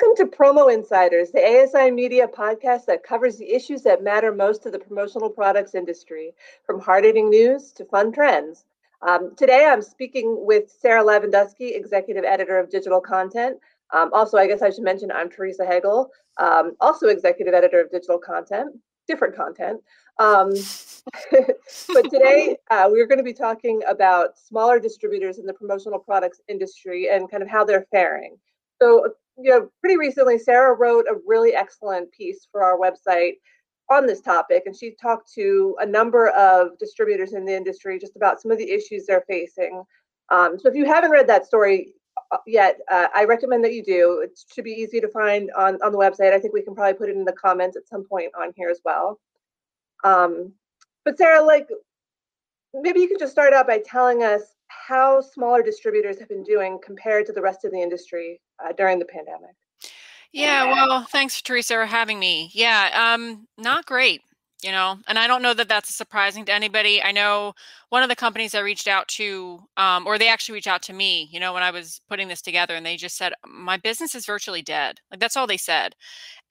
Welcome to Promo Insiders, the ASI Media podcast that covers the issues that matter most to the promotional products industry, from hard hitting news to fun trends. Um, today, I'm speaking with Sarah Lavenduski, Executive Editor of Digital Content. Um, also, I guess I should mention I'm Teresa Hegel, um, also Executive Editor of Digital Content, different content. Um, but today, uh, we're going to be talking about smaller distributors in the promotional products industry and kind of how they're faring. So, you know, pretty recently, Sarah wrote a really excellent piece for our website on this topic, and she talked to a number of distributors in the industry just about some of the issues they're facing. Um, so, if you haven't read that story uh, yet, uh, I recommend that you do. It should be easy to find on on the website. I think we can probably put it in the comments at some point on here as well. Um, but Sarah, like, maybe you could just start out by telling us how smaller distributors have been doing compared to the rest of the industry uh, during the pandemic. Yeah, well, thanks, Teresa, for having me. Yeah, um, not great, you know, and I don't know that that's surprising to anybody. I know one of the companies I reached out to, um, or they actually reached out to me, you know, when I was putting this together, and they just said, My business is virtually dead. Like, that's all they said.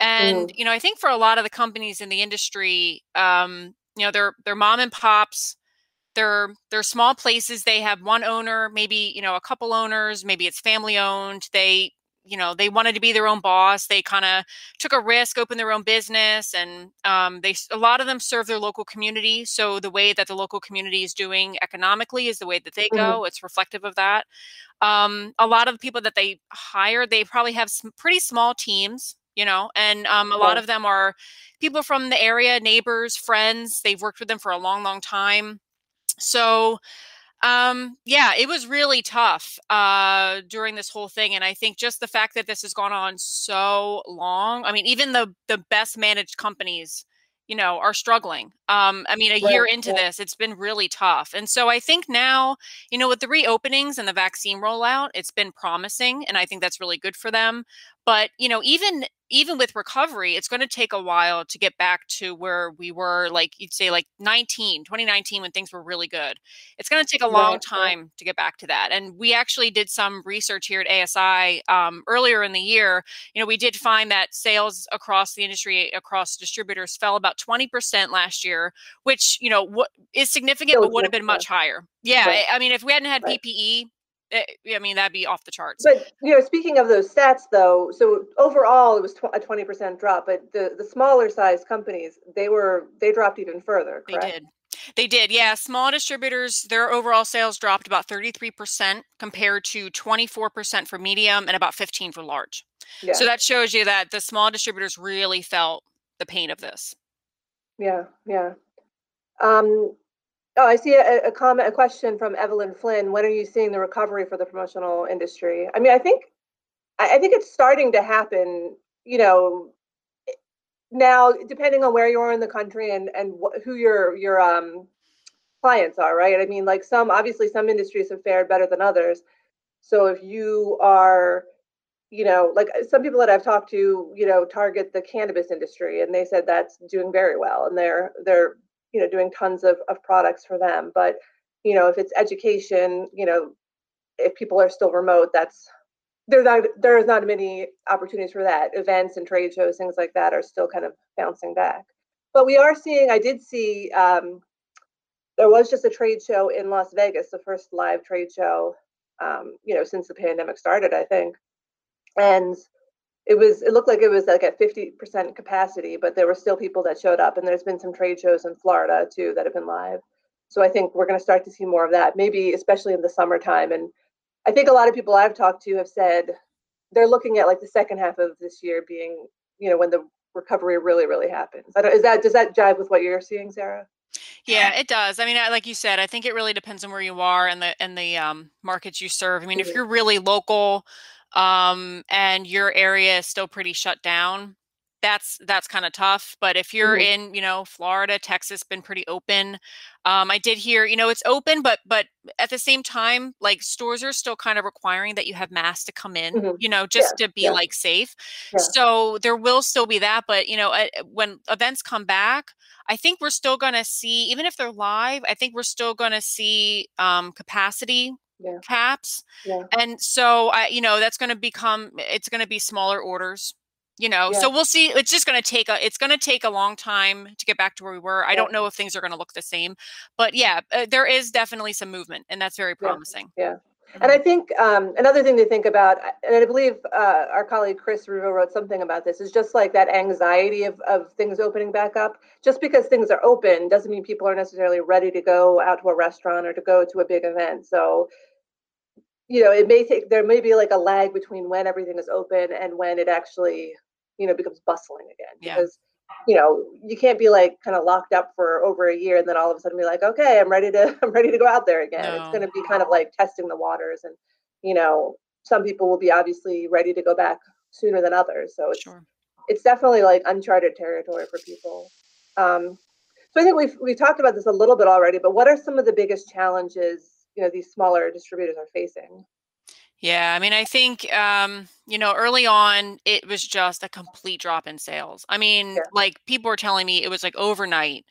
And, mm. you know, I think for a lot of the companies in the industry, um, you know, they're, they're mom and pops they're they're small places they have one owner maybe you know a couple owners maybe it's family owned they you know they wanted to be their own boss they kind of took a risk opened their own business and um, they a lot of them serve their local community so the way that the local community is doing economically is the way that they mm-hmm. go mm-hmm. it's reflective of that um, a lot of the people that they hire they probably have some pretty small teams you know and um, a lot of them are people from the area neighbors friends they've worked with them for a long long time so um yeah it was really tough uh during this whole thing and i think just the fact that this has gone on so long i mean even the the best managed companies you know are struggling um i mean a right, year into yeah. this it's been really tough and so i think now you know with the reopenings and the vaccine rollout it's been promising and i think that's really good for them but you know even even with recovery, it's going to take a while to get back to where we were, like you'd say, like 19, 2019, when things were really good. It's going to take a long right, time to get back to that. And we actually did some research here at ASI um, earlier in the year. You know, we did find that sales across the industry, across distributors, fell about 20% last year, which, you know, what is significant, but would have been much higher. Yeah. Right. I mean, if we hadn't had PPE, Eh, I mean, that'd be off the charts. But you know, speaking of those stats, though, so overall it was tw- a twenty percent drop, but the the smaller size companies they were they dropped even further. Correct? They did. They did, yeah. Small distributors, their overall sales dropped about 33% compared to 24% for medium and about 15 for large. Yeah. So that shows you that the small distributors really felt the pain of this. Yeah, yeah. Um, Oh, I see a, a comment, a question from Evelyn Flynn. When are you seeing the recovery for the promotional industry? I mean, I think, I, I think it's starting to happen. You know, now depending on where you are in the country and and wh- who your your um clients are, right? I mean, like some obviously some industries have fared better than others. So if you are you know, like some people that I've talked to, you know, target the cannabis industry, and they said that's doing very well, and they're they're you know doing tons of, of products for them but you know if it's education you know if people are still remote that's there's not there's not many opportunities for that. Events and trade shows things like that are still kind of bouncing back. But we are seeing i did see um, there was just a trade show in las vegas the first live trade show um, you know since the pandemic started i think. And it was it looked like it was like at 50% capacity but there were still people that showed up and there's been some trade shows in florida too that have been live so i think we're going to start to see more of that maybe especially in the summertime and i think a lot of people i've talked to have said they're looking at like the second half of this year being you know when the recovery really really happens is that does that jive with what you're seeing sarah yeah, it does. I mean, like you said, I think it really depends on where you are and the and the um, markets you serve. I mean, mm-hmm. if you're really local, um, and your area is still pretty shut down, that's that's kind of tough. But if you're mm-hmm. in, you know, Florida, Texas, been pretty open. Um, I did hear, you know, it's open, but but at the same time, like stores are still kind of requiring that you have masks to come in, mm-hmm. you know, just yeah, to be yeah. like safe. Yeah. So there will still be that, but you know, when events come back, I think we're still going to see, even if they're live, I think we're still going to see um, capacity Yeah. caps. Yeah. And so I, you know, that's going to become, it's going to be smaller orders, you know, Yeah. so we'll see. It's just going to take a, it's going to take a long time to get back to where we were. I don't know if things are going to look the same, but yeah, uh, there is definitely some movement and that's very promising. Yeah. And I think um, another thing to think about, and I believe uh, our colleague Chris Ruvo wrote something about this, is just like that anxiety of, of things opening back up. Just because things are open doesn't mean people are necessarily ready to go out to a restaurant or to go to a big event. So, you know, it may take, there may be like a lag between when everything is open and when it actually, you know, becomes bustling again. Yeah. Because, you know, you can't be like kind of locked up for over a year and then all of a sudden be like, okay, I'm ready to, I'm ready to go out there again. It's going to be kind of like testing the waters and, you know, some people will be obviously ready to go back sooner than others. So it's, Sure. it's definitely like uncharted territory for people. Um, so I think we've we've talked about this a little bit already, but what are some of the biggest challenges you know these smaller distributors are facing? Yeah, I mean, I think um, you know, early on it was just a complete drop in sales. I mean, Yeah. like people were telling me it was like overnight.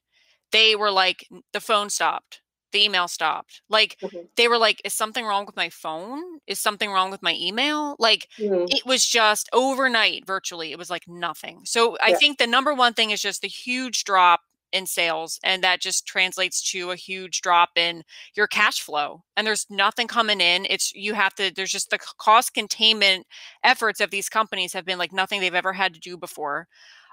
They were like the phone stopped, the email stopped. Like Mhm. they were like is something wrong with my phone? Is something wrong with my email? Like Mhm. it was just overnight virtually it was like nothing. So I think the number one thing is just the huge drop in sales and that just translates to a huge drop in your cash flow and there's nothing coming in. It's you have to there's just the cost containment efforts of these companies have been like nothing they've ever had to do before.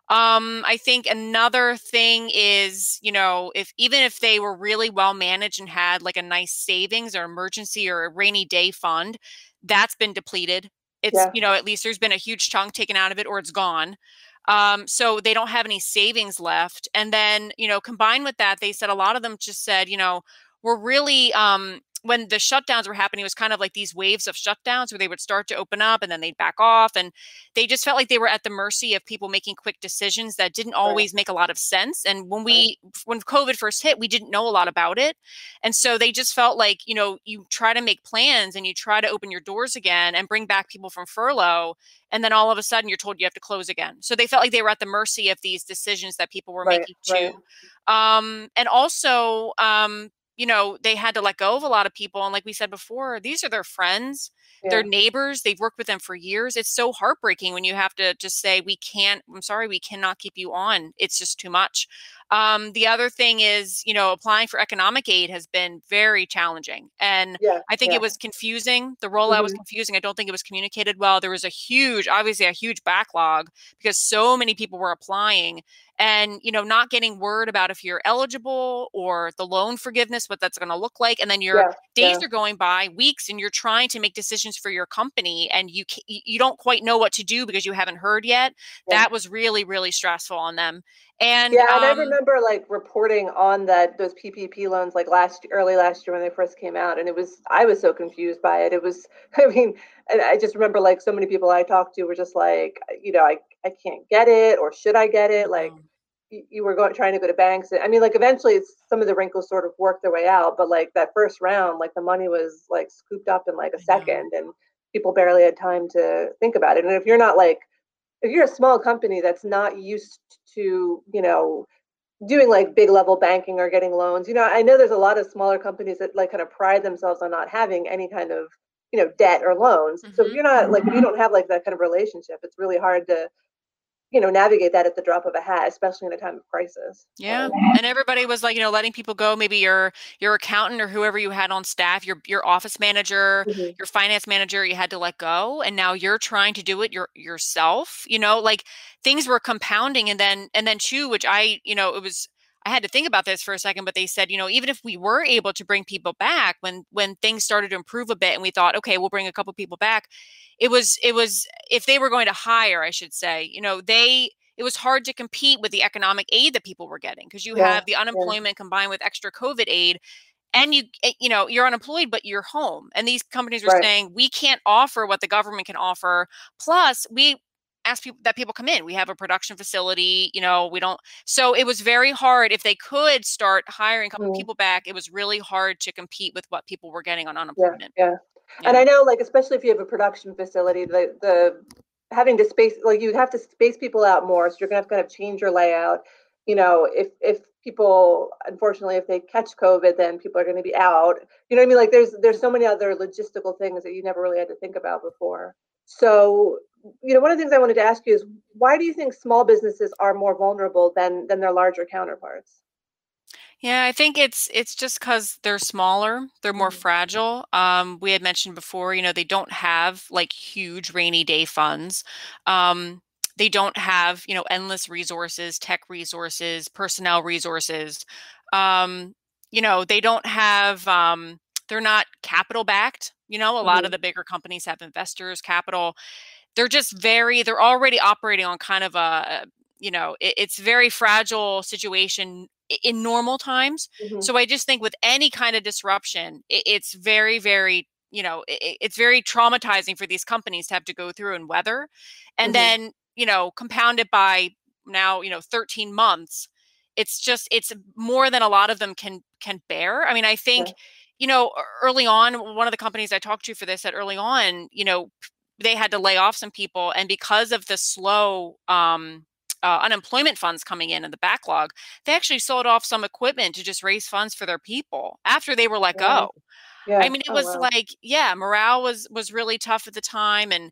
Um i think another thing is you know if even if they were really well managed and had like a nice savings or emergency or a rainy day fund that's been depleted. It's Yeah. you know at least there's been a huge chunk taken out of it or it's gone um, so they don't have any savings left. And then, you know, combined with that, they said a lot of them just said, you know, we're really um when the shutdowns were happening, it was kind of like these waves of shutdowns where they would start to open up and then they'd back off. And they just felt like they were at the mercy of people making quick decisions that didn't always make a lot of sense. And when we when COVID first hit, we didn't know a lot about it. And so they just felt like, you know, you try to make plans and you try to open your doors again and bring back people from furlough and then all of a sudden you're told you have to close again. So they felt like they were at the mercy of these decisions that people were Right, making right. too. Um, and also, um, you know, they had to let go of a lot of people. And like we said before, these are their friends, Yeah. their neighbors. They've worked with them for years. It's so heartbreaking when you have to just say, we can't, I'm sorry, we cannot keep you on. It's just too much. Um, the other thing is, you know, applying for economic aid has been very challenging. And yeah. I think yeah. it was confusing. The rollout was Mhm. confusing. I don't think it was communicated well. There was a huge, obviously, a huge backlog because so many people were applying and, you know, not getting word about if you're eligible or the loan forgiveness, what that's going to look like. And then your Yeah, days yeah. are going by, weeks, and you're trying to make decisions for your company and you you don't quite know what to do because you haven't heard yet. Yeah. That was really, really stressful on them. And Yeah, and I um, remember like reporting on that those PPP loans like last early last year when they first came out, and it was I was so confused by it. It was, I mean, and I just remember like so many people I talked to were just like, you know, I I can't get it, or should I get it? Like um, you, you were going trying to go to banks. I mean, like eventually it's, some of the wrinkles sort of worked their way out, but like that first round, like the money was like scooped up in like a second, and people barely had time to think about it. And if you're not like if you're a small company that's not used to, you know, doing like big level banking or getting loans, you know, I know there's a lot of smaller companies that like kind of pride themselves on not having any kind of, you know, debt or loans. So if Mhm. you're not like you don't have like that kind of relationship, it's really hard to, you know, navigate that at the drop of a hat, especially in a time of crisis. Yeah, and everybody was like, you know, letting people go. Maybe your your accountant or whoever you had on staff, your your office manager, Mhm. your finance manager, you had to let go, and now you're trying to do it your yourself. You know, like things were compounding, and then and then too, which I, you know, it was. I had to think about this for a second, but they said, you know, even if we were able to bring people back when when things started to improve a bit, and we thought, okay, we'll bring a couple people back, it was it was if they were going to hire, I should say, you know, they it was hard to compete with the economic aid that people were getting because you Yeah, have the unemployment combined with extra COVID aid and you eh, you know you're unemployed but you're home and these companies were Right. saying we can't offer what the government can offer plus we ask people that people come in we have a production facility you know we don't so it was very hard if they could start hiring a couple Mm. people back it was really hard to compete with what people were getting on Yeah, unemployment yeah. And I know, like, especially if you have a production facility, the the having to space like you have to space people out more, so you're gonna have to kind of change your layout. you know, if if people unfortunately if they catch COVID, then people are going to be out. You know what I mean? Like there's there's so many other logistical things that you never really had to think about before. So, you know, one of the things I wanted to ask you is why do you think small businesses are more vulnerable than than their larger counterparts? Yeah, I think it's it's just because they're smaller, they're more Mhm. fragile. Um, we had mentioned before, you know, they don't have like huge rainy day funds. Um, they don't have, you know, endless resources, tech resources, personnel resources. Um, you know, they don't have um, they're not capital backed. You know, a lot of Mhm. the bigger companies have investors, capital. They're just very they're already operating on kind of a you know, it, it's very fragile situation in normal times. Mhm. So I just think with any kind of disruption, it, it's very, very, you know, it, it's very traumatizing for these companies to have to go through and weather. And Mhm. then, you know, compounded by now, you know, 13 months, it's just, it's more than a lot of them can, can bear. I mean, I Yeah. think, you know, early on, one of the companies I talked to for this said early on, you know, they had to lay off some people. And because of the slow, um, uh, unemployment funds coming in and the backlog, they actually sold off some equipment to just raise funds for their people after they were let go. I Yeah. mean, it Oh was wow. like, yeah, morale was was really tough at the time, and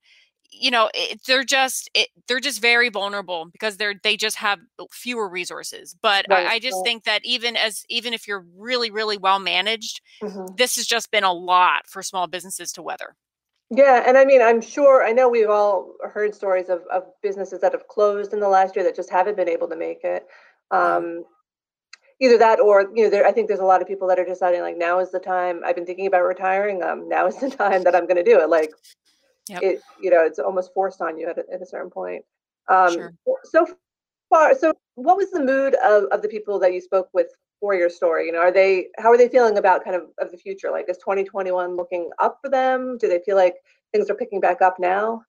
you know, it, they're just it, they're just very vulnerable because they're they just have fewer resources. But I, Right. I just Right. think that even as even if you're really really well managed, Mhm. this has just been a lot for small businesses to weather. Yeah, and I mean, I'm sure I know we've all heard stories of of businesses that have closed in the last year that just haven't been able to make it. Um, either that or you know, there, I think there's a lot of people that are deciding like now is the time. I've been thinking about retiring. Um, now is the time that I'm going to do it. Like Yep. it, you know, it's almost forced on you at a, at a certain point. Um, Sure. so far, so what was the mood of of the people that you spoke with for your story? You know, are they how are they feeling about kind of of the future? Like is 2021 looking up for them? Do they feel like things are picking back up now?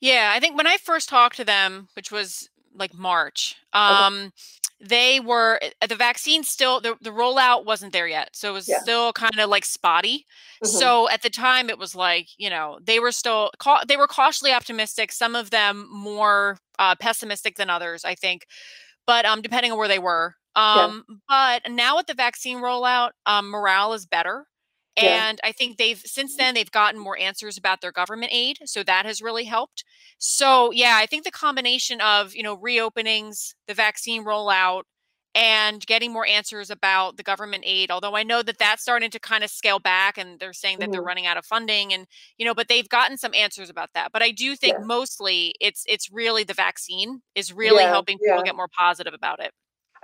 Yeah, I think when I first talked to them, which was like March, Okay. um, they were uh, the vaccine still the, the rollout wasn't there yet. So it was Yeah. still kind of like spotty. hmm So at the time it was like, you know, they were still cau- they were cautiously optimistic, some of them more uh, pessimistic than others, I think but um, depending on where they were. Yeah. Um, but now with the vaccine rollout, um, morale is better. Yeah. And I think they've since then they've gotten more answers about their government aid, so that has really helped. So yeah, I think the combination of you know reopenings, the vaccine rollout, and getting more answers about the government aid. Although I know that that's starting to kind of scale back, and they're saying that they're hmm running out of funding, and you know, but they've gotten some answers about that. But I do think Yeah. mostly it's it's really the vaccine is really Yeah. helping people Yeah. get more positive about it.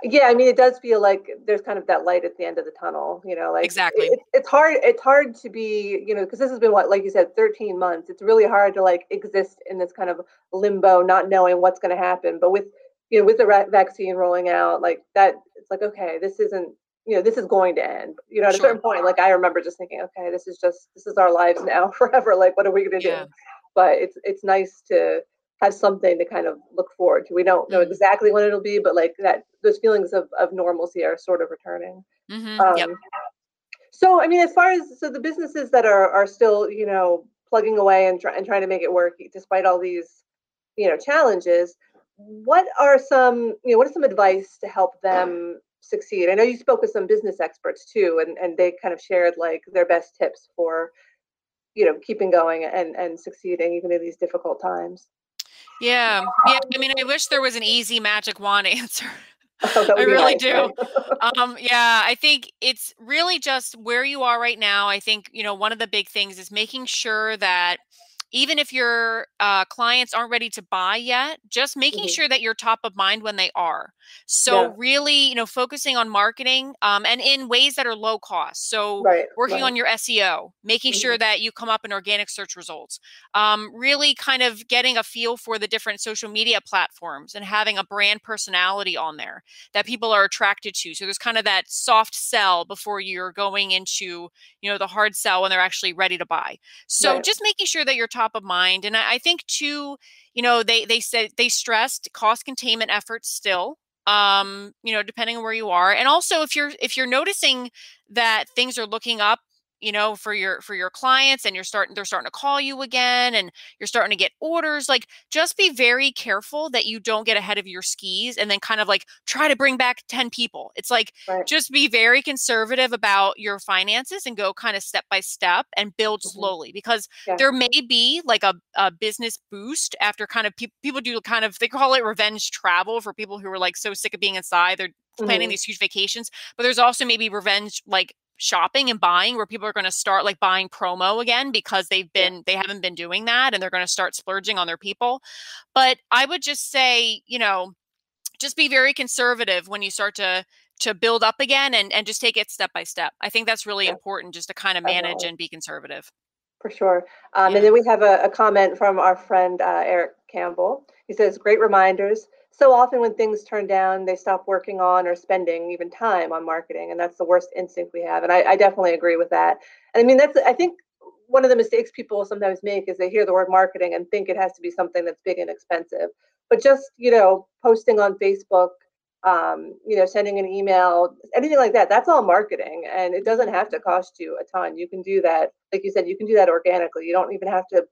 Yeah, I mean, it does feel like there's kind of that light at the end of the tunnel, you know, like Exactly. it, it's hard, it's hard to be, you know, because this has been what, like you said, 13 months. It's really hard to like exist in this kind of limbo, not knowing what's going to happen. But with, you know, with the ra- vaccine rolling out, like that, it's like, okay, this isn't, you know, this is going to end. You know, at a certain point, like I remember just thinking, okay, this is just, this is our lives now forever. Like, what are we going to Yeah. do? But it's, it's nice to, have something to kind of look forward to. We don't know Mm. exactly when it'll be, but like that, those feelings of, of normalcy are sort of returning. Mhm. Yep. Um, so, I mean, as far as so the businesses that are are still, you know, plugging away and, try, and trying to make it work despite all these, you know, challenges, what are some, you know, what is some advice to help them succeed? I know you spoke with some business experts too, and and they kind of shared like their best tips for, you know, keeping going and and succeeding even in these difficult times. Yeah. Yeah. I mean, I wish there was an easy magic wand answer. Oh, I really nice, do. Um, yeah, I think it's really just where you are right now. I think, you know, one of the big things is making sure that even if your uh, clients aren't ready to buy yet, just making Mhm. sure that you're top of mind when they are. So, Yeah, really, you know, focusing on marketing um, and in ways that are low cost. So, right, working right. on your SEO, making sure Mhm. that you come up in organic search results, um, really kind of getting a feel for the different social media platforms and having a brand personality on there that people are attracted to. So there's kind of that soft sell before you're going into, you know, the hard sell when they're actually ready to buy. So Right, just making sure that you're top of mind. And I, I think too, you know, they they said they stressed cost containment efforts still. Um, you know, depending on where you are. And also if you're if you're noticing that things are looking up, you know for your for your clients and you're starting they're starting to call you again and you're starting to get orders like just be very careful that you don't get ahead of your skis and then kind of like try to bring back 10 people it's like Right. just be very conservative about your finances and go kind of step by step and build Mhm. slowly because Yeah. there may be like a, a business boost after kind of peop people do kind of they call it revenge travel for people who are like so sick of being inside they're planning Mhm. these huge vacations but there's also maybe revenge like shopping and buying where people are going to start like buying promo again because they've Yeah. been they haven't been doing that and they're going to start splurging on their people but i would just say you know just be very conservative when you start to to build up again and and just take it step by step i think that's really Yeah. important just to kind of manage and be conservative For sure. Um, Yeah. And then we have a, a comment from our friend uh, Eric Campbell. He says, Great reminders. So often when things turn down, they stop working on or spending even time on marketing. And that's the worst instinct we have. And I, I definitely agree with that. And I mean, that's, I think, one of the mistakes people sometimes make is they hear the word marketing and think it has to be something that's big and expensive. But just, you know, posting on Facebook, um, you know, sending an email, anything like that, that's all marketing. And it doesn't have to cost you a ton. You can do that like you said, you can do that organically. You don't even have to,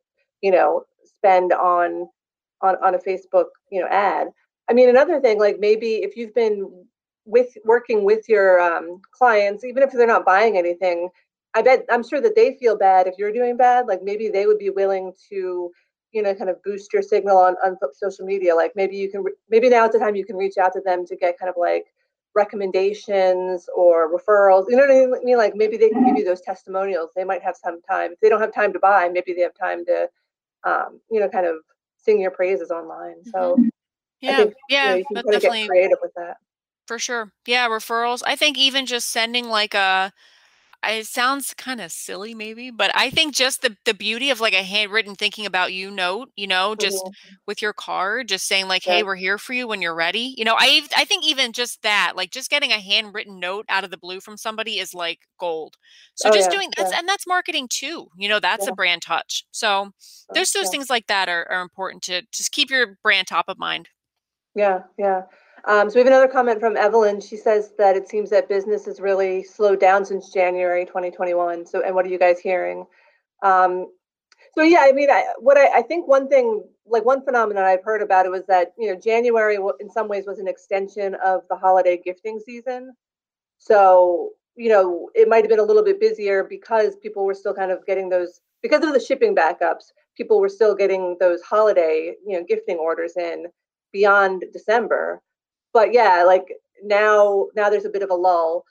you know, spend on on on a Facebook, you know, ad. I mean, another thing, like maybe if you've been with working with your um, clients, even if they're not buying anything, I bet I'm sure that they feel bad if you're doing bad. Like maybe they would be willing to, you know, kind of boost your signal on on social media. Like maybe you can, maybe now's the time you can reach out to them to get kind of like recommendations or referrals. You know what I mean? Like maybe they can give you those testimonials. They might have some time. If they don't have time to buy, maybe they have time to, um, you know, kind of sing your praises online. So I yeah think you yeah know you but kind get definitely creative with that. For sure. Yeah, referrals. I think even just sending like a it sounds kind of silly maybe, but I think just the the beauty of like a handwritten thinking about you note, you know, just Mhm. with your card, just saying like, Yeah. "Hey, we're here for you when you're ready." You know, I I think even just that, like just getting a handwritten note out of the blue from somebody is like gold. So Oh just yeah, doing that's yeah, and that's marketing too. You know, that's a brand touch. So uh, there's those things like that are, are important to just keep your brand top of mind. Yeah, yeah. Um, so we have another comment from Evelyn. She says that it seems that business has really slowed down since January 2021. So, and what are you guys hearing? Um, so yeah, I mean, I, what I, I think one thing, like one phenomenon I've heard about it was that you know January in some ways was an extension of the holiday gifting season. So you know it might have been a little bit busier because people were still kind of getting those because of the shipping backups. People were still getting those holiday you know gifting orders in beyond December. But yeah, like now now there's a bit of a lull.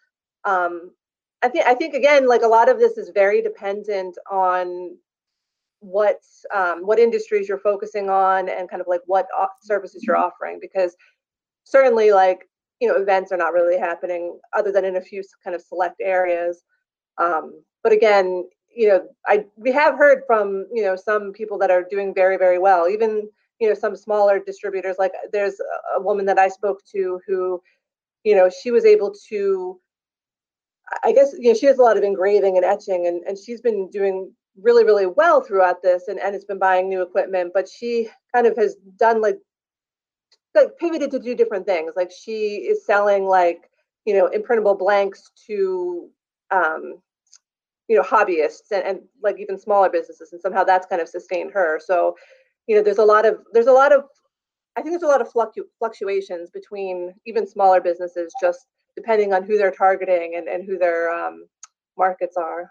Um, I think I think again, like a lot of this is very dependent on what um, what industries you're focusing on and kind of like what services you're offering because certainly like you know events are not really happening other than in a few kind of select areas um, but again you know i we have heard from you know some people that are doing very very well even you know some smaller distributors like there's a woman that i spoke to who you know she was able to I guess you know she has a lot of engraving and etching, and and she's been doing really really well throughout this, and and it's been buying new equipment. But she kind of has done like like pivoted to do different things. Like she is selling like you know imprintable blanks to um, you know hobbyists and, and like even smaller businesses, and somehow that's kind of sustained her. So you know there's a lot of there's a lot of I think there's a lot of fluctu- fluctuations between even smaller businesses, just depending on who they're targeting and, and who their um, markets are.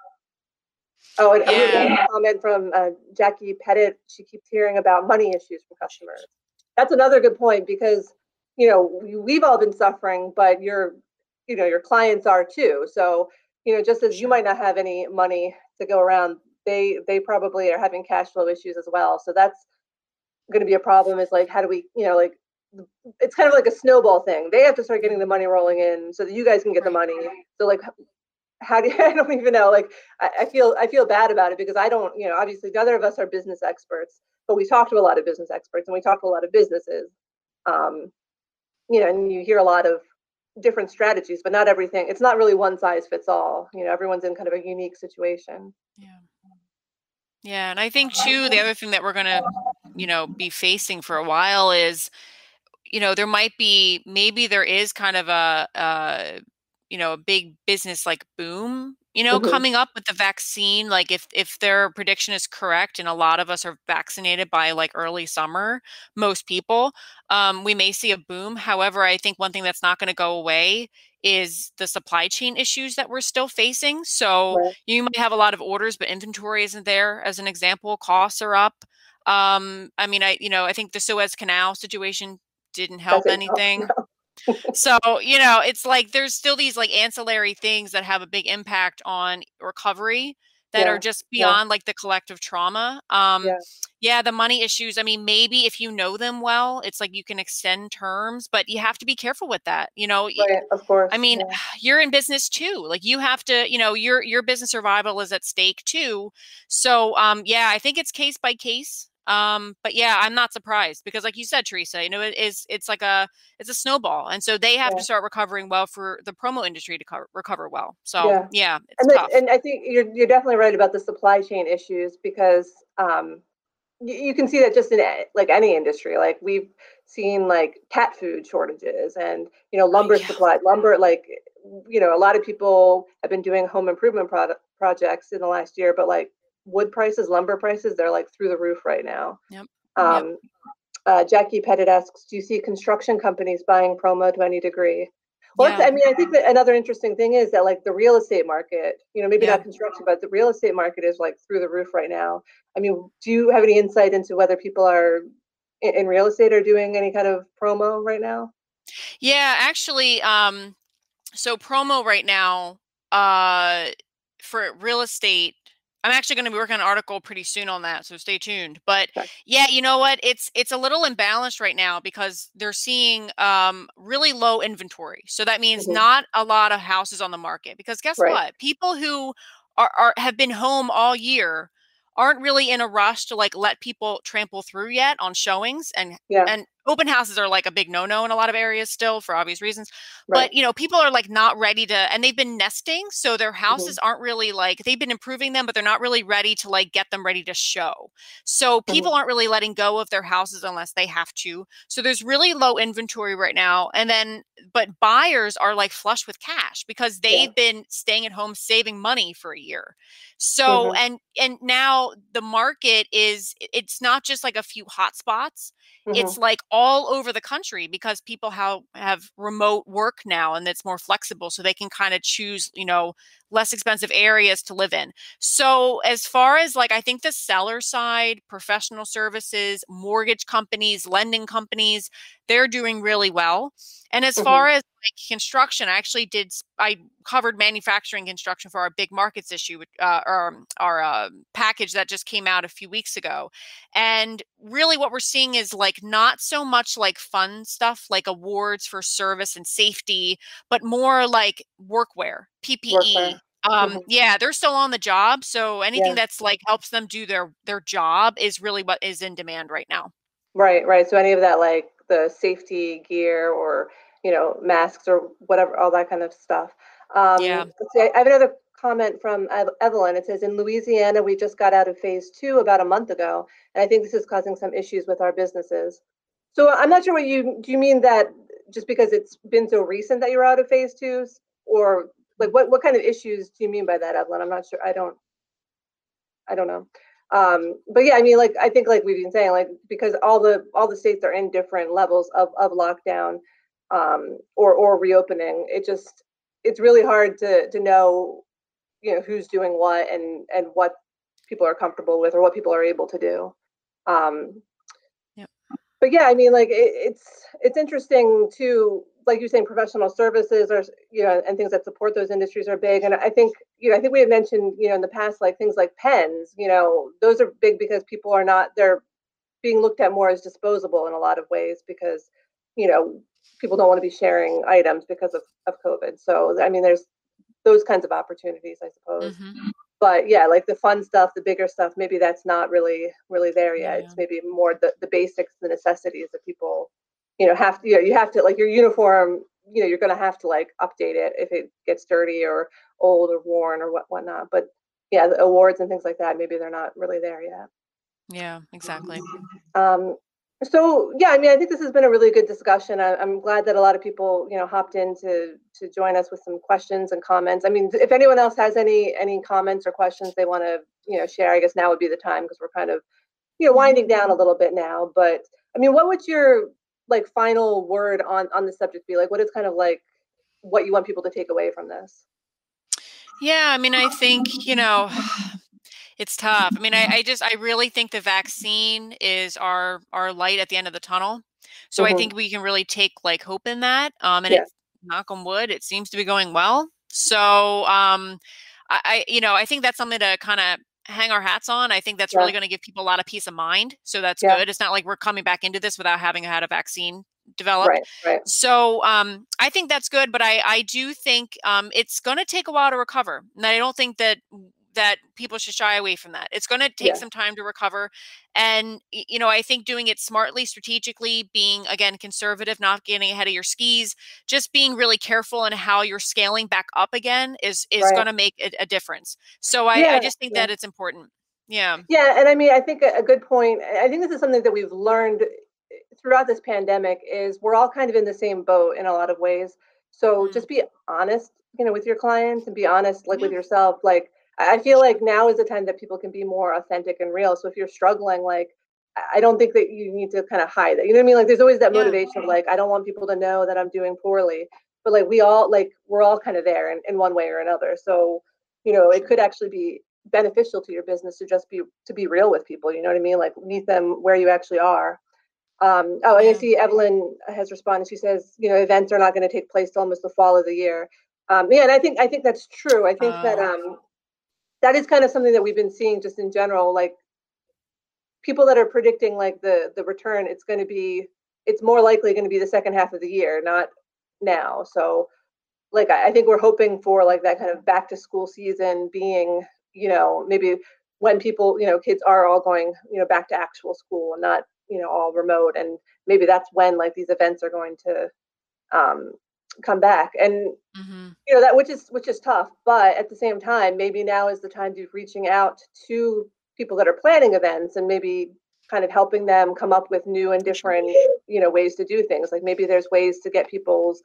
Oh, and and we got Yeah. a comment from uh, Jackie Pettit. She keeps hearing about money issues from customers. That's another good point because you know we- we've all been suffering, but your you know your clients are too. So you know just as you might not have any money to go around, they they probably are having cash flow issues as well. So that's going to be a problem is like how do we you know like it's kind of like a snowball thing. They have to start getting the money rolling in so that you guys can get the money. So like how do you, i don't even know like I, I feel i feel bad about it because i don't you know obviously neither of us are business experts but we talk to a lot of business experts and we talk to a lot of businesses um you know and you hear a lot of different strategies but not everything it's not really one size fits all you know everyone's in kind of a unique situation. Yeah. Yeah, and I think too the other thing that we're going to, you know, be facing for a while is, you know, there might be maybe there is kind of a uh you know, a big business like boom you know, Mhm. coming up with the vaccine, like if if their prediction is correct and a lot of us are vaccinated by like early summer, most people, um, we may see a boom. However, I think one thing that's not going to go away is the supply chain issues that we're still facing. So Right. you might have a lot of orders, but inventory isn't there. As an example, costs are up. Um, I mean, I you know, I think the Suez Canal situation didn't help Doesn't help, anything. no. So, you know, it's like there's still these like ancillary things that have a big impact on recovery that are Yeah, just yeah. beyond like the collective trauma. Um, Yeah. yeah, the money issues. I mean, maybe if you know them well, it's like you can extend terms, but you have to be careful with that. You know, Right, of course, I mean, yeah. you're in business too. Like you have to, you know, your your business survival is at stake too. So, um, yeah, I think it's case by case. Um, but yeah, I'm not surprised because, like you said, Teresa, you know, it is it's like a it's a snowball, and so they have Yeah. to start recovering well for the promo industry to co- recover well. So Yeah. yeah, it's And, the, and I think you're, you're definitely right about the supply chain issues because um, you, you can see that just in like any industry. Like we've seen like cat food shortages and you know lumber yeah. supply, lumber like you know a lot of people have been doing home improvement product projects in the last year, but like wood prices, lumber prices, they're like through the roof right now. Yep. Yep. Um, uh, Jackie Pettit asks, do you see construction companies buying promo to any degree? Well, Yeah. I mean, I think that another interesting thing is that like the real estate market, you know, maybe Yeah. not construction, but the real estate market is like through the roof right now. I mean, do you have any insight into whether people are in, in real estate are doing any kind of promo right now? Yeah, actually, um, so promo right now, uh, for real estate, I'm actually going to be working on an article pretty soon on that, so stay tuned. But yeah, you know what? It's it's a little imbalanced right now because they're seeing um, really low inventory. So that means Mhm. not a lot of houses on the market. Because guess Right. what? People who are, are have been home all year aren't really in a rush to like let people trample through yet on showings and Yeah, and open houses are like a big no-no in a lot of areas still for obvious reasons right. but you know people are like not ready to and they've been nesting so their Mhm. houses aren't really like they've been improving them but they're not really ready to like get them ready to show so Mm-hmm. people aren't really letting go of their houses unless they have to so there's really low inventory right now and then but buyers are like flush with cash because they've been staying at home saving money for a year so Mhm. and and now the market is it's not just like a few hot spots Mhm. it's like all over the country because people have have remote work now and it's more flexible so they can kind of choose you know less expensive areas to live in so as far as like i think the seller side professional services mortgage companies lending companies they're doing really well and as Mhm. far as like construction i actually did I covered manufacturing construction for our big markets issue uh, our, our uh, package that just came out a few weeks ago and really what we're seeing is like not so much like fun stuff like awards for service and safety, but more like workwear, PPE. Workwear. Um, Mhm. yeah, they're still on the job. So anything Yeah. that's like helps them do their their job is really what is in demand right now. Right, right. So any of that, like the safety gear or, you know, masks or whatever, all that kind of stuff. Um, Yeah. see, I I have another comment from Evelyn. It says, in Louisiana, we just got out of phase two about a month ago, and I think this is causing some issues with our businesses. So I'm not sure what you, do you mean that just because it's been so recent that you're out of phase twos? Or like, what, what kind of issues do you mean by that, Evelyn? I'm not sure. I don't, I don't know. Um, but yeah, I mean, like I think, like we've been saying, like because all the all the states are in different levels of of lockdown um, or or reopening. It just it's really hard to to know, you know, who's doing what and and what people are comfortable with or what people are able to do. Um, but yeah, I mean, like it, it's it's interesting too. Like you're saying, professional services are you know, and things that support those industries are big. And I think you know, I think we had mentioned you know in the past, like things like pens. You know, those are big because people are not they're being looked at more as disposable in a lot of ways because you know people don't want to be sharing items because of of COVID. So I mean, there's those kinds of opportunities, I suppose Mhm. but yeah like the fun stuff the bigger stuff maybe that's not really really there yet Yeah. it's maybe more the, the basics the necessities that people you know have to you know you have to like your uniform you know you're going to have to like update it if it gets dirty or old or worn or what whatnot but yeah the awards and things like that maybe they're not really there yet Yeah, exactly. um So yeah, I mean, I think this has been a really good discussion. I, am glad that a lot of people, you know, hopped in to to join us with some questions and comments. I mean, if anyone else has any any comments or questions they want to, you know, share, I guess now would be the time because we're kind of, you know, winding down a little bit now. But I mean, what would your like final word on on the subject be? Like, what is kind of like what you want people to take away from this? Yeah, I mean, I think you know it's tough. I mean, I, I just I really think the vaccine is our our light at the end of the tunnel. So mm-hmm. I think we can really take like hope in that. Um, and yeah. it's knock on wood, it seems to be going well. So um, I, I you know I think that's something to kind of hang our hats on. I think that's yeah. really going to give people a lot of peace of mind. So that's yeah. good. It's not like we're coming back into this without having had a vaccine developed. Right, right. So um, I think that's good, but I I do think um, it's going to take a while to recover, and I don't think that that people should shy away from that. It's going to take yeah. some time to recover. And, you know, I think doing it smartly, strategically, being again conservative, not getting ahead of your skis, just being really careful in how you're scaling back up again is is right. going to make a, a, difference. So I, yeah, I just think yeah. that it's important. Yeah. Yeah. And I mean, I think a, good point, I think this is something that we've learned eh, throughout this pandemic is we're all kind of in the same boat in a lot of ways. So mm. just be honest, you know, with your clients and be honest, like yeah. with yourself, like, I feel like now is the time that people can be more authentic and real. So if you're struggling, like I don't think that you need to kind of hide it. You know what I mean? Like there's always that motivation yeah. of like I don't want people to know that I'm doing poorly. But like we all like we're all kind of there in, in one way or another. So, you know, it could actually be beneficial to your business to just be to be real with people. You know what I mean? Like meet them where you actually are. Um, oh, and I see Evelyn has responded. She says, you know, events are not going to take place till almost the fall of the year. Um, yeah, and I think I think that's true. I think uh, that um, that is kind of something that we've been seeing just in general like people that are predicting like the the return it's going to be it's more likely going to be the second half of the year not now. So like I, think we're hoping for like that kind of back to school season being you know maybe when people you know kids are all going you know back to actual school and not you know all remote and maybe that's when like these events are going to um come back. And mm-hmm. you know that which is which is tough but at the same time maybe now is the time to reaching out to people that are planning events and maybe kind of helping them come up with new and different you know ways to do things. Like maybe there's ways to get people's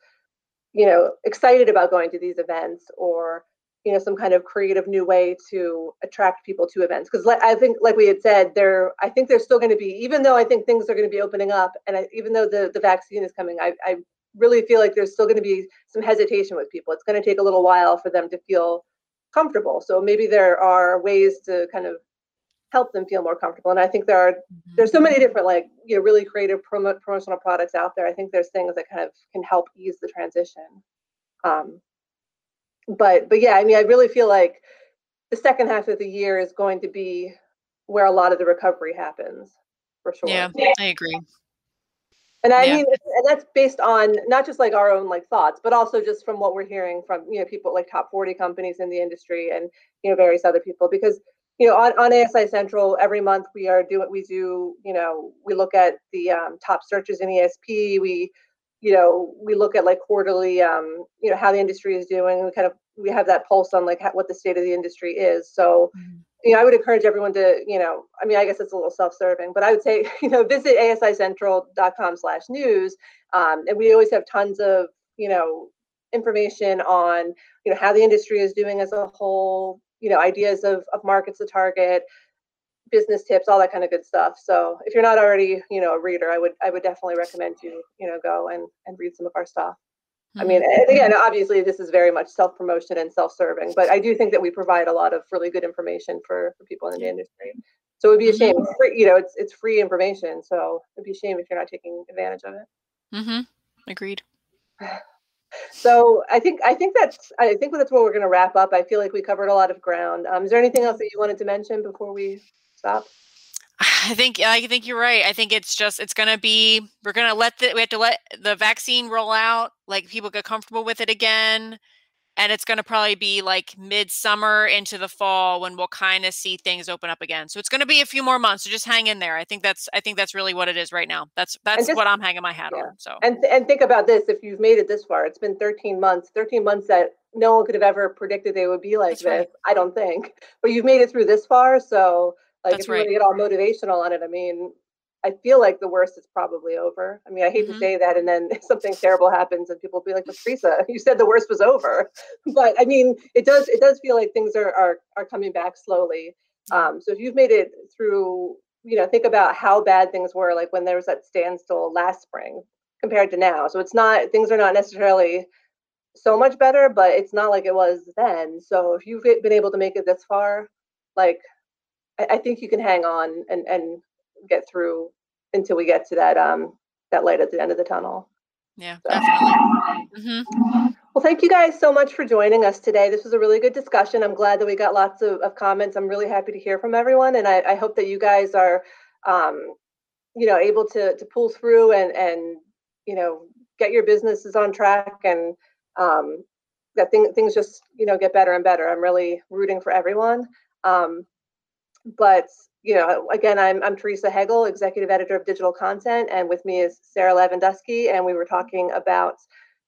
you know excited about going to these events or you know some kind of creative new way to attract people to events. Because like, i think like we had said there i think there's still going to be even though i think things are going to be opening up and I, even though the, the vaccine is coming I, I really feel like there's still going to be some hesitation with people. It's going to take a little while for them to feel comfortable. So maybe there are ways to kind of help them feel more comfortable. And I think there are mm-hmm. there's so many different like you know really creative promo- promotional products out there. I think there's things that kind of can help ease the transition. Um, but but yeah, I mean, I really feel like the second half of the year is going to be where a lot of the recovery happens for sure. Yeah, I agree. And I yeah. mean, and that's based on not just like our own like thoughts, but also just from what we're hearing from you know people like top 40 companies in the industry and you know various other people. Because you know on, on ASI Central every month we are doing we do you know we look at the um, top searches in ESP. We you know we look at like quarterly um, you know how the industry is doing. We kind of we have that pulse on like how, what the state of the industry is. So. You know, I would encourage everyone to, you know, I mean, I guess it's a little self-serving, but I would say, you know, visit asicentral.com slash news. Um, and we always have tons of, you know, information on, you know, how the industry is doing as a whole, you know, ideas of, of markets to target, business tips, all that kind of good stuff. So if you're not already, you know, a reader, I would, I would definitely recommend you, you know, go and, and read some of our stuff. I mean, mm-hmm. again, obviously, this is very much self promotion and self serving, but I do think that we provide a lot of really good information for, for people in the industry. So it'd be a mm-hmm. shame, free, you know, it's it's free information. So it'd be a shame if you're not taking advantage of it. Mm-hmm. Agreed. So I think I think that's I think that's where we're going to wrap up. I feel like we covered a lot of ground. Um, is there anything else that you wanted to mention before we stop? I think I think you're right. I think it's just it's gonna be we're gonna let the we have to let the vaccine roll out, like people get comfortable with it again, and it's gonna probably be like midsummer into the fall when we'll kind of see things open up again. So it's gonna be a few more months. So just hang in there. I think that's I think that's really what it is right now. That's that's just, what I'm hanging my hat yeah. on. So and and think about this: if you've made it this far, it's been 13 months. 13 months that no one could have ever predicted they would be like that's this. Right. I don't think, but you've made it through this far, so like That's if you right. want to get all motivational on it, I mean, I feel like the worst is probably over. I mean, I hate Mhm. to say that, and then something terrible happens, and people will be like, "But Teresa, you said the worst was over." But I mean, it does it does feel like things are are are coming back slowly. Um, so if you've made it through, you know, think about how bad things were like when there was that standstill last spring compared to now. So it's not things are not necessarily so much better, but it's not like it was then. So if you've been able to make it this far, like I, I think you can hang on and and get through until we get to that um that light at the end of the tunnel. Yeah, So- definitely. hmm Well, thank you guys so much for joining us today. This was a really good discussion. I'm glad that we got lots of, of comments. I'm really happy to hear from everyone, and I, I hope that you guys are, um, you know, able to to pull through and and you know get your businesses on track and um, that thing, things just you know get better and better. I'm really rooting for everyone. Um, but you know, again, I'm I'm Teresa Hegel, executive editor of digital content, and with me is Sarah Lavenduski, and we were talking about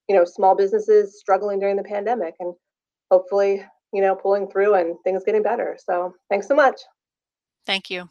you know small businesses struggling during the pandemic and hopefully you know pulling through and things getting better so thanks so much Thank you.